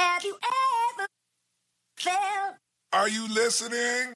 Have you ever felt? Are you listening?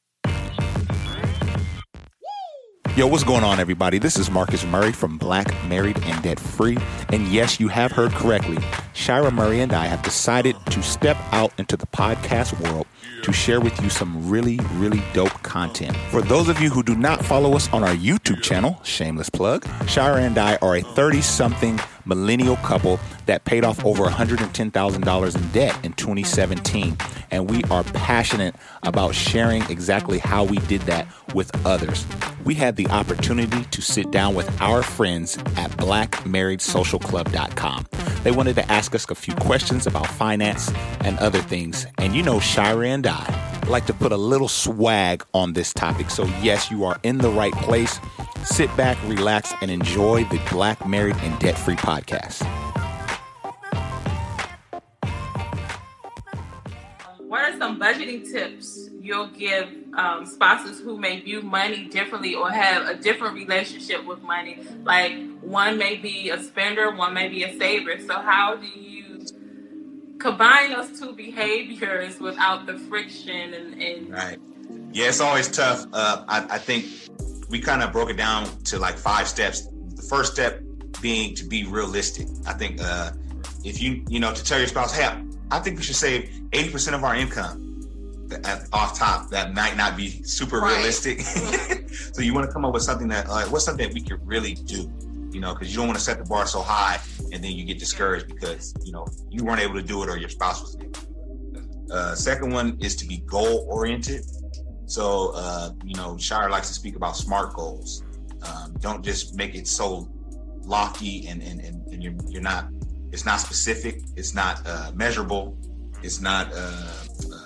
Yo, what's going on, everybody? This is Marcus Murray from Black, Married, and Debt Free. And yes, you have heard correctly. Shira Murray and I have decided to step out into the podcast world to share with you some really, really dope content. For those of you who do not follow us on our YouTube channel, shameless plug, Shira and I are a 30 something millennial couple that paid off over $110,000 in debt in 2017. And we are passionate about sharing exactly how we did that with others. We had the opportunity to sit down with our friends at blackmarriedsocialclub.com. They wanted to ask us a few questions about finance and other things. And you know, Shira and I like to put a little swag on this topic. So, yes, you are in the right place. Sit back, relax, and enjoy the Black, Married, and Debt Free podcast. Budgeting tips you'll give um, spouses who may view money differently or have a different relationship with money? Like one may be a spender, one may be a saver. So, how do you combine those two behaviors without the friction and, and Right. Yeah, it's always tough. Uh, I, I think we kind of broke it down to like five steps. The first step being to be realistic. I think uh, if you, you know, to tell your spouse, hey, I think we should save 80% of our income at, off top. That might not be super Right. realistic. so you want to come up with something that, uh, what's something that we could really do? You know, because you don't want to set the bar so high and then you get discouraged because, you know, you weren't able to do it or your spouse was able to do it. Uh, second one is to be goal oriented. So, uh, you know, Shira likes to speak about SMART goals. Um, don't just make it so lofty and, and, and, and you're, you're not, it's not specific, it's not uh, measurable, it's not, uh, uh,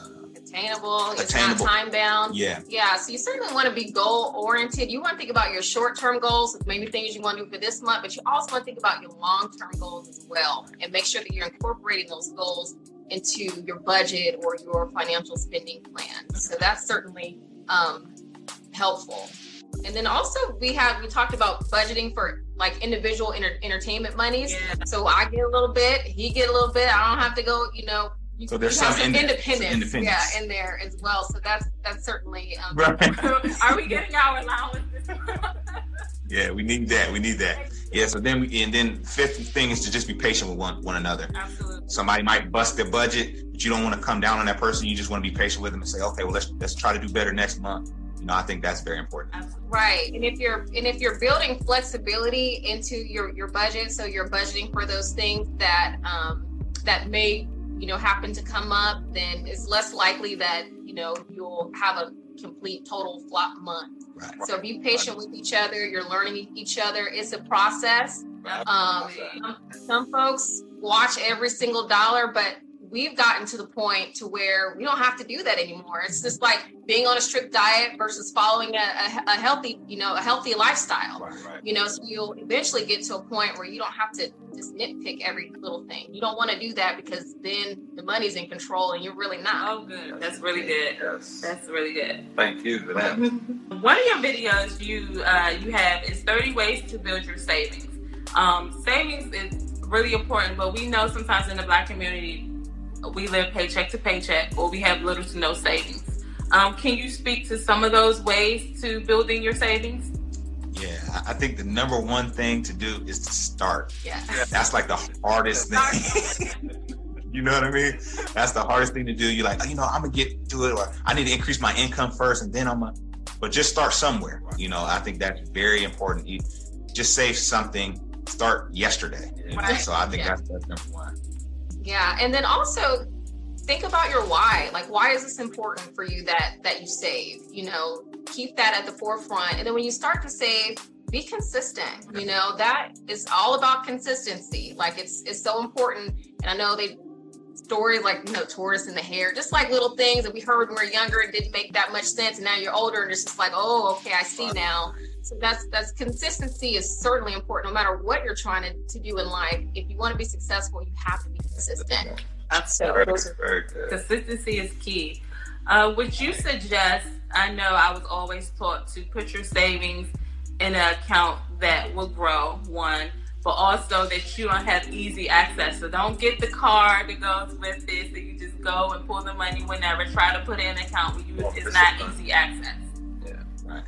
attainable. It's Attainable. not time bound. yeah, Yeah, so you certainly want to be goal oriented. You want to think about your short term goals, maybe things you want to do for this month, but you also want to think about your long term goals as well and make sure that you're incorporating those goals into your budget or your financial spending plan. So that's certainly um, helpful. And then also we have we talked about budgeting for like individual enter- entertainment monies. Yeah. So I get a little bit, he get a little bit. I don't have to go, you know. You, So there's some some inde- independence, some independence. yeah, in there as well. So that's that's certainly um, right. are we getting our allowances? yeah, we need that. We need that. Yeah. So then, we, and then fifth thing is to just be patient with one one another. Absolutely. Somebody might bust their budget, but you don't want to come down on that person. You just want to be patient with them and say, okay, well let's let's try to do better next month. You know, I think that's very important. Absolutely. Right. And if you're and if you're building flexibility into your your budget, so you're budgeting for those things that um that may, you know, happen to come up, then it's less likely that, you know, you'll have a complete total flop month. Right. So be patient with each other. You're learning each other. It's a process. Um, some, some folks watch every single dollar, but we've gotten to the point to where we don't have to do that anymore. It's just like being on a strict diet versus following a, a, a healthy, you know, a healthy lifestyle. Right. Right. You know, so you'll eventually get to a point where you don't have to just nitpick every little thing. You don't want to do that because then the money's in control and you're really not. Oh, good. That's really good. Yes. That's really good. Thank you for that. One of your videos you uh, you have is 30 ways to build your savings. Um, savings is really important, but we know sometimes in the black community we live paycheck to paycheck or we have little to no savings. Um, can you speak to some of those ways to building your savings? Yeah, I think the number one thing to do is to start. Yeah. That's like the hardest thing. you know what I mean? That's the hardest thing to do. You're like, oh, you know, I'm gonna get to it, or I need to increase my income first, and then I'm gonna. But just start somewhere. You know, I think that's very important. You just save something. Start yesterday. Right. So I think Yeah. that's that's number one. Yeah, and then also think about your why. Like, why is this important for you that that you save? You know, keep that at the forefront. And then when you start to save, be consistent. You know, that is all about consistency. Like, it's it's so important. And I know they stories like you know tortoise and the hare, just like little things that we heard when we were younger and didn't make that much sense, and now you're older and it's just like, oh, okay, I see now. So that's that's consistency is certainly important, no matter what you're trying to, to do in life. If you want to be successful, you have to be consistent. So Very, very good. Consistency is key. Uh, would you suggest? I know I was always taught to put your savings in an account that will grow. One, but also that you don't have easy access. So don't get the card that goes with this. So you just go and pull the money whenever. Try to put in an account where you it's not easy access. Yeah, right.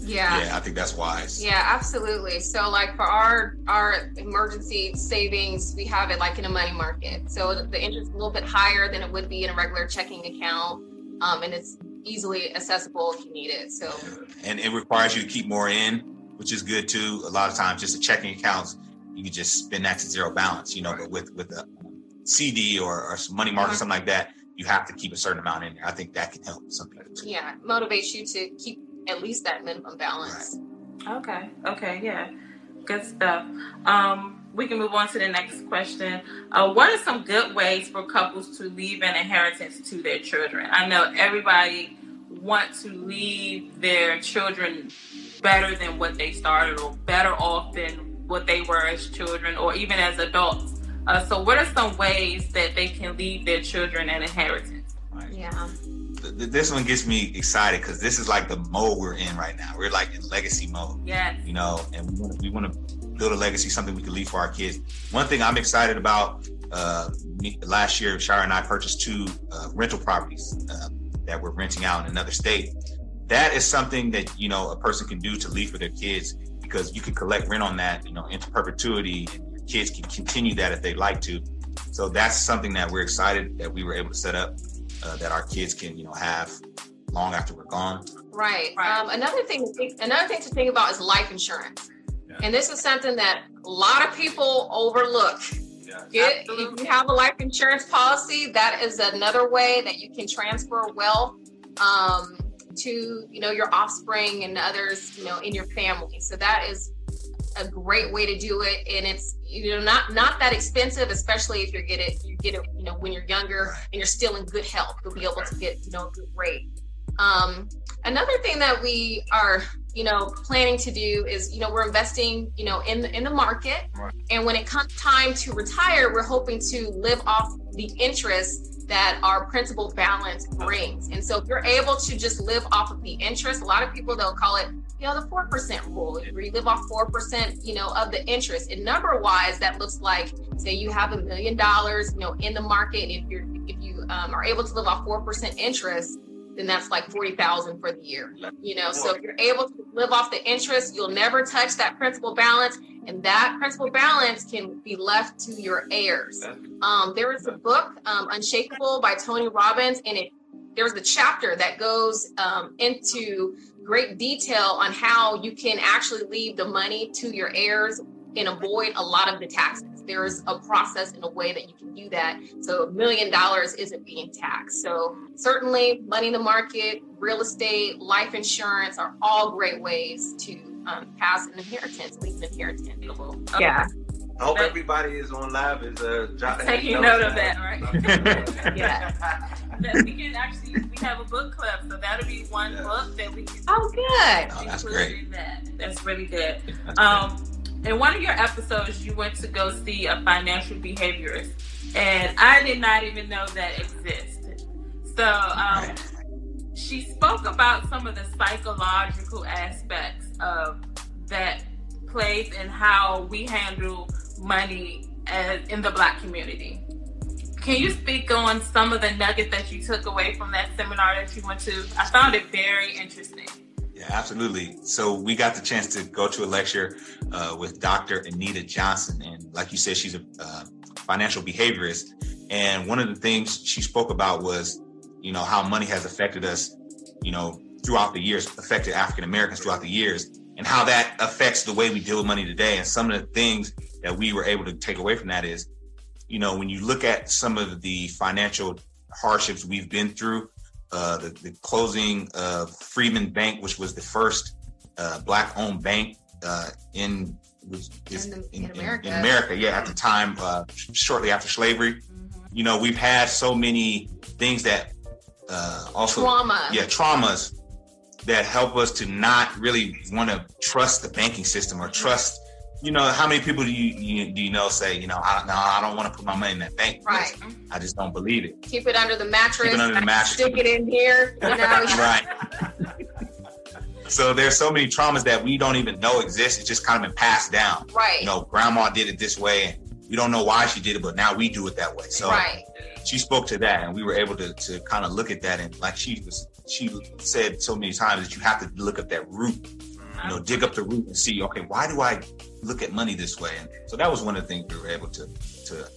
yeah. Yeah, I think that's wise. Yeah, absolutely. So like for our our emergency savings, we have it like in a money market. So the interest is a little bit higher than it would be in a regular checking account. Um, and it's easily accessible if you need it. So and it requires you to keep more in, which is good too. A lot of times, just the checking accounts, you can just spend that to zero balance, you know. But with with a CD or, or some money market, Mhm. something like that, you have to keep a certain amount in there. I think that can help some people too. yeah, motivates you to keep at least that minimum balance. Okay. Okay. Yeah. Good stuff. Um, we can move on to the next question. Uh, what are some good ways for couples to leave an inheritance to their children? I know everybody wants to leave their children better than what they started, or better off than what they were as children, or even as adults. Uh, so, what are some ways that they can leave their children an inheritance? Yeah. Th- th- This one gets me excited because this is like the mode we're in right now. We're like in legacy mode. Yes. you know, and we want to we want to build a legacy, something we can leave for our kids. One thing I'm excited about. Uh, last year, Shira and I purchased two uh, rental properties uh, that we're renting out in another state. That is something that you know a person can do to leave for their kids because you can collect rent on that, you know, into perpetuity, and your kids can continue that if they like to. So that's something that we're excited that we were able to set up uh, that our kids can you know have long after we're gone. Right. Right. Um, another thing, to think, another thing to think about is life insurance, Yeah. and this is something that a lot of people overlook. Get, if you have a life insurance policy, that is another way that you can transfer wealth um, to you know your offspring and others you know in your family. So that is a great way to do it, and it's you know not not that expensive, especially if you get it you get it you know when you're younger and you're still in good health. You'll be able to get you know a good rate. Um, another thing that we are you know planning to do is you know we're investing you know in the in the market Right. and when it comes time to retire we're hoping to live off the interest that our principal balance brings. And so if you're able to just live off of the interest a lot of people they'll call it you know the 4% rule. You live off 4% you know of the interest. And number wise that looks like say you have a million dollars you know in the market. If you're if you um, are able to live off 4% interest then that's like 40,000 for the year. You know, so if you're able to live off the interest, you'll never touch that principal balance and that principal balance can be left to your heirs. Um, there is a book, um, Unshakable by Tony Robbins, and it there's a chapter that goes um, into great detail on how you can actually leave the money to your heirs and avoid a lot of the taxes. There's a process and a way that you can do that. So a million dollars isn't being taxed. So certainly money in the market, real estate, life insurance are all great ways to um, pass an inheritance, leave an inheritance. Yeah. I hope everybody is on live is uh jotting Taking notes note of that, right? Yeah. that we can actually we have a book club, so that'll be one Yeah. book that we can Oh, good. Oh, that's great. in that. That's really good. Um, in one of your episodes, you went to go see a financial behaviorist, and I did not even know that existed. So um, she spoke about some of the psychological aspects of that place and how we handle money as in the black community. Can you speak on some of the nuggets that you took away from that seminar that you went to? I found it very interesting. Yeah, absolutely. So we got the chance to go to a lecture uh, with Dr. Anita Johnson, and like you said, she's a uh, financial behaviorist. And one of the things she spoke about was, you know, how money has affected us, you know, throughout the years, affected African Americans throughout the years, and how that affects the way we deal with money today. And some of the things that we were able to take away from that is, you know, when you look at some of the financial hardships we've been through, uh, the, the closing of Freedman Bank, which was the first uh, black-owned bank uh, in, is In the- in, in America. in America, yeah, at the time, uh, shortly after slavery. you know, we've had so many things that uh, also Trauma. yeah, traumas that help us to not really want to trust the banking system or trust. You know, how many people do you, you do you know say, you know, I, no, I don't want to put my money in that bank. Right. I just don't believe it. Keep it under the mattress. Keep it under the mattress. Stick it in here. You know. right. So there's so many traumas that we don't even know exist. It's just kind of been passed down. Right. You know, grandma did it this way, and we don't know why she did it, but now we do it that way. So right. she spoke to that, and we were able to to kind of look at that, and like she was, she said so many times that you have to look at that root. You know, dig up the root and see, okay, why do I look at money this way? And so that was one of the things we were able to to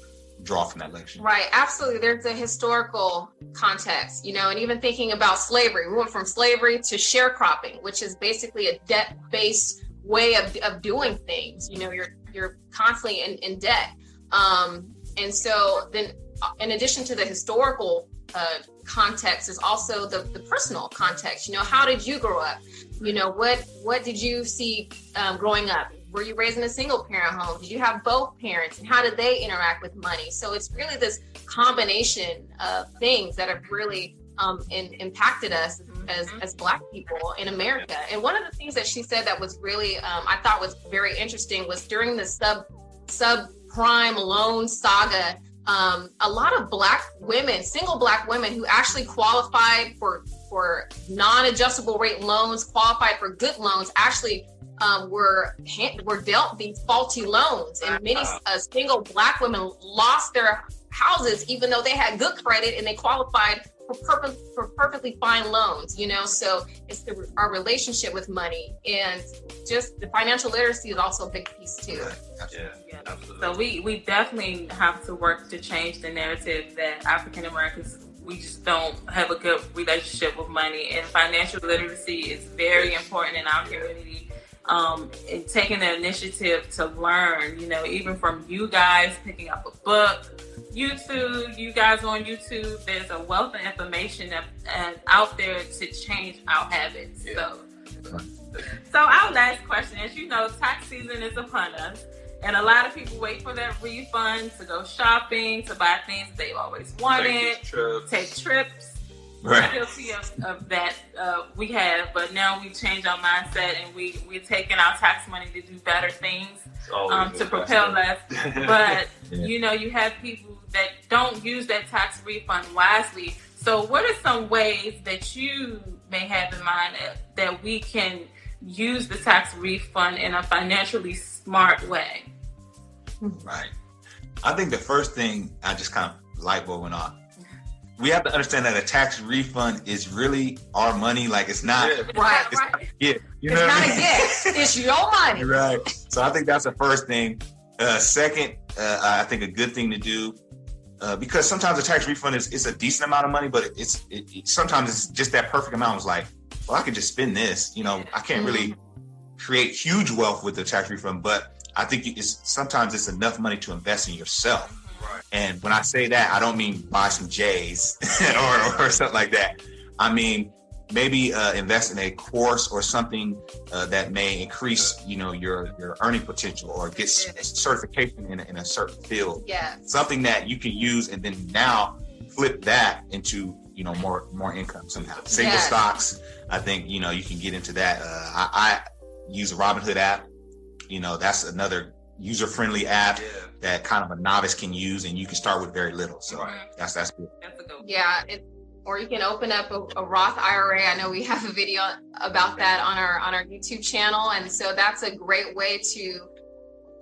draw from that lecture. Right, absolutely. There's a historical context, you know, and even thinking about slavery, we went from slavery to sharecropping, which is basically a debt-based way of, of doing things. You know, you're you're constantly in, in debt, um, and so then, uh, in addition to the historical uh, context, is also the the personal context. You know, how did you grow up? You know, what what did you see um, growing up? Were you raised in a single parent home? Did you have both parents? And how did they interact with money? So it's really this combination of things that have really um, in, impacted us as, as Black people in America. And one of the things that she said that was really, um, I thought was very interesting was during the sub subprime loan saga, um, a lot of Black women, single Black women who actually qualified for for non-adjustable rate loans, qualified for good loans, actually um, were were dealt these faulty loans, and many uh, single black women lost their houses even though they had good credit and they qualified for, purpose, for perfectly fine loans. You know, so it's the, our relationship with money and just the financial literacy is also a big piece too. Yeah, Yeah. absolutely. So we we definitely have to work to change the narrative that African Americans we just don't have a good relationship with money and financial literacy is very important in our community. Um, and taking the initiative to learn, you know, even from you guys picking up a book, YouTube, you guys on YouTube, there's a wealth of information that, uh, out there to change our habits. So, so our last question, as you know, tax season is upon us. And a lot of people wait for that refund to go shopping, to buy things they've always wanted, trips. take trips. Right. Guilty of, of that uh, we have, but now we've changed our mindset and we we're taking our tax money to do better things um, to propel us. But Yeah. you know, you have people that don't use that tax refund wisely. So, what are some ways that you may have in mind that, that we can use the tax refund in a financially smart way? Right. I think the first thing I just kind of light bulb went on. We have to understand that a tax refund is really our money. Like it's not. Yeah. Right, It's right. Yeah. You It's know not what a I mean? gift. It's your money. right. So I think that's the first thing. Uh, second, uh, I think a good thing to do uh, because sometimes a tax refund is it's a decent amount of money, but it's it, it, sometimes it's just that perfect amount. It's like, well, I could just spend this. You know, I can't really create huge wealth with the tax refund, but I think it's sometimes it's enough money to invest in yourself. Right. And when I say that, I don't mean buy some J's or, or something like that. I mean maybe uh, invest in a course or something uh, that may increase, you know, your your earning potential or get c- certification in a, in a certain field. Yeah. Something that you can use and then now flip that into you know more more income somehow. Single Yes. stocks, I think you know you can get into that. Uh, I, I use a Robinhood app. You know, that's another user friendly app Yeah. That kind of a novice can use, and you can start with very little. So Right. that's that's good. That's a good one. Yeah, it, or you can open up a, a Roth IRA. I know we have a video about that on our on our YouTube channel, and so that's a great way to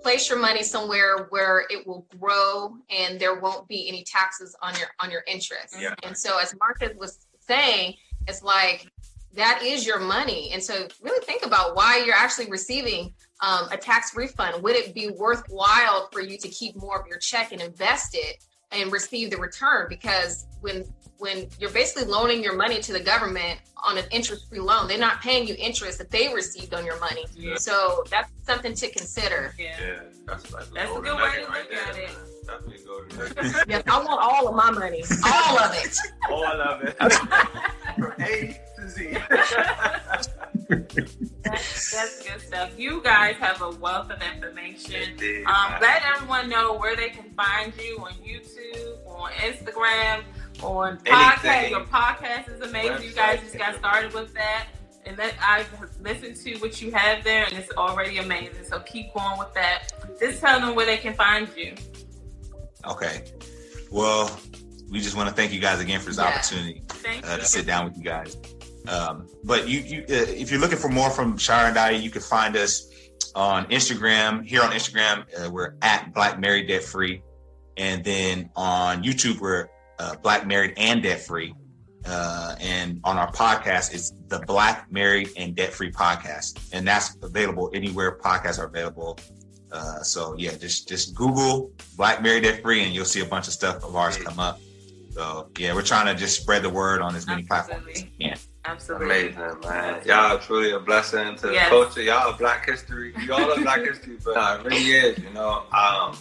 place your money somewhere where it will grow and there won't be any taxes on your on your interest. Yeah. And so, as Marcus was saying, it's like that is your money, and so really think about why you're actually receiving um, a tax refund. Would it be worthwhile for you to keep more of your check and invest it? and receive the return because when when you're basically loaning your money to the government on an interest-free loan, they're not paying you interest that they received on your money. Yeah. So that's something to consider. Yeah. Yeah, that's like That's a good way nugget to right look at it. Definitely a golden nugget. Yes, I want all of my money, all of it. All of it. From A to Z. That's, that's good stuff. You guys have a wealth of information. Um, let everyone know where they can find you on YouTube, on Instagram, on podcast. Anything. Your podcast is amazing. You guys just got started with that. And that I've listened to what you have there, and it's already amazing. So keep going with that. Just tell them where they can find you. Okay. Well, we just want to thank you guys again for this Yeah. opportunity uh, to sit down with you guys. Um, but you, you, uh, if you're looking for more from Shira and I, you can find us on Instagram. Here on Instagram, uh, we're at Black Married Debt Free, and then on YouTube, we're uh, Black Married and Debt Free. Uh, and on our podcast, it's the Black Married and Debt Free podcast, and that's available anywhere podcasts are available. Uh, so yeah, just just Google Black Married Debt Free, and you'll see a bunch of stuff of ours come up. So yeah, we're trying to just spread the word on as many platforms as we can. Absolutely. Amazing, man. Y'all truly a blessing to Yes. the culture. Y'all are black history. You all are black history, but nah, it really is, you know. Um,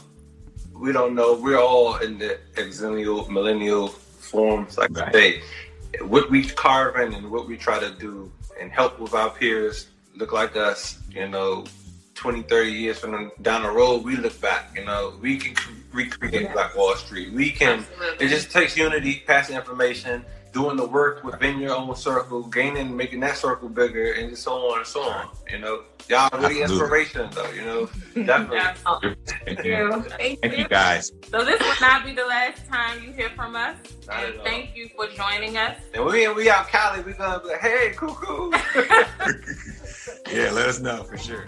we don't know. We're all in the exennial, millennial forms. Like Right. say, what we carve in and what we try to do and help with our peers look like us, you know, 20, 30 years from down the road, we look back, you know, we can recreate Black Wall Street. We can Absolutely. it just takes unity, passing information, doing the work within your own circle, gaining, making that circle bigger, and just so on and so on. You know, y'all really Absolutely. inspiration though. You know, definitely. Absolutely. Thank you. Thank you. Thank Thank you you. guys. So this will not be the last time you hear from us. Not And thank you for joining us. And we we out Cali, we gonna be like, hey, cuckoo. Yeah, let us know for sure.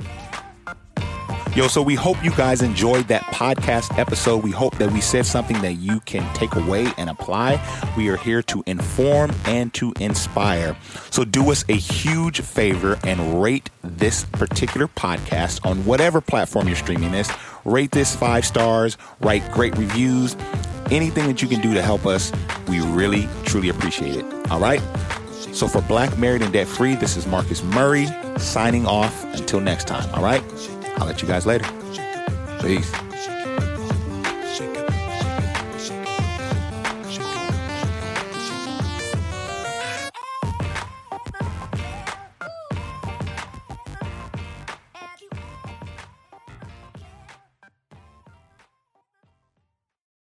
Yo, so we hope you guys enjoyed that podcast episode. We hope that we said something that you can take away and apply. We are here to inform and to inspire. So do us a huge favor and rate this particular podcast on whatever platform you're streaming this. Rate this five stars, write great reviews. Anything that you can do to help us, we really, truly appreciate it. All right? So for Black Married and Debt Free, this is Marcus Murray signing off until next time. All right? I'll let you guys later. Peace.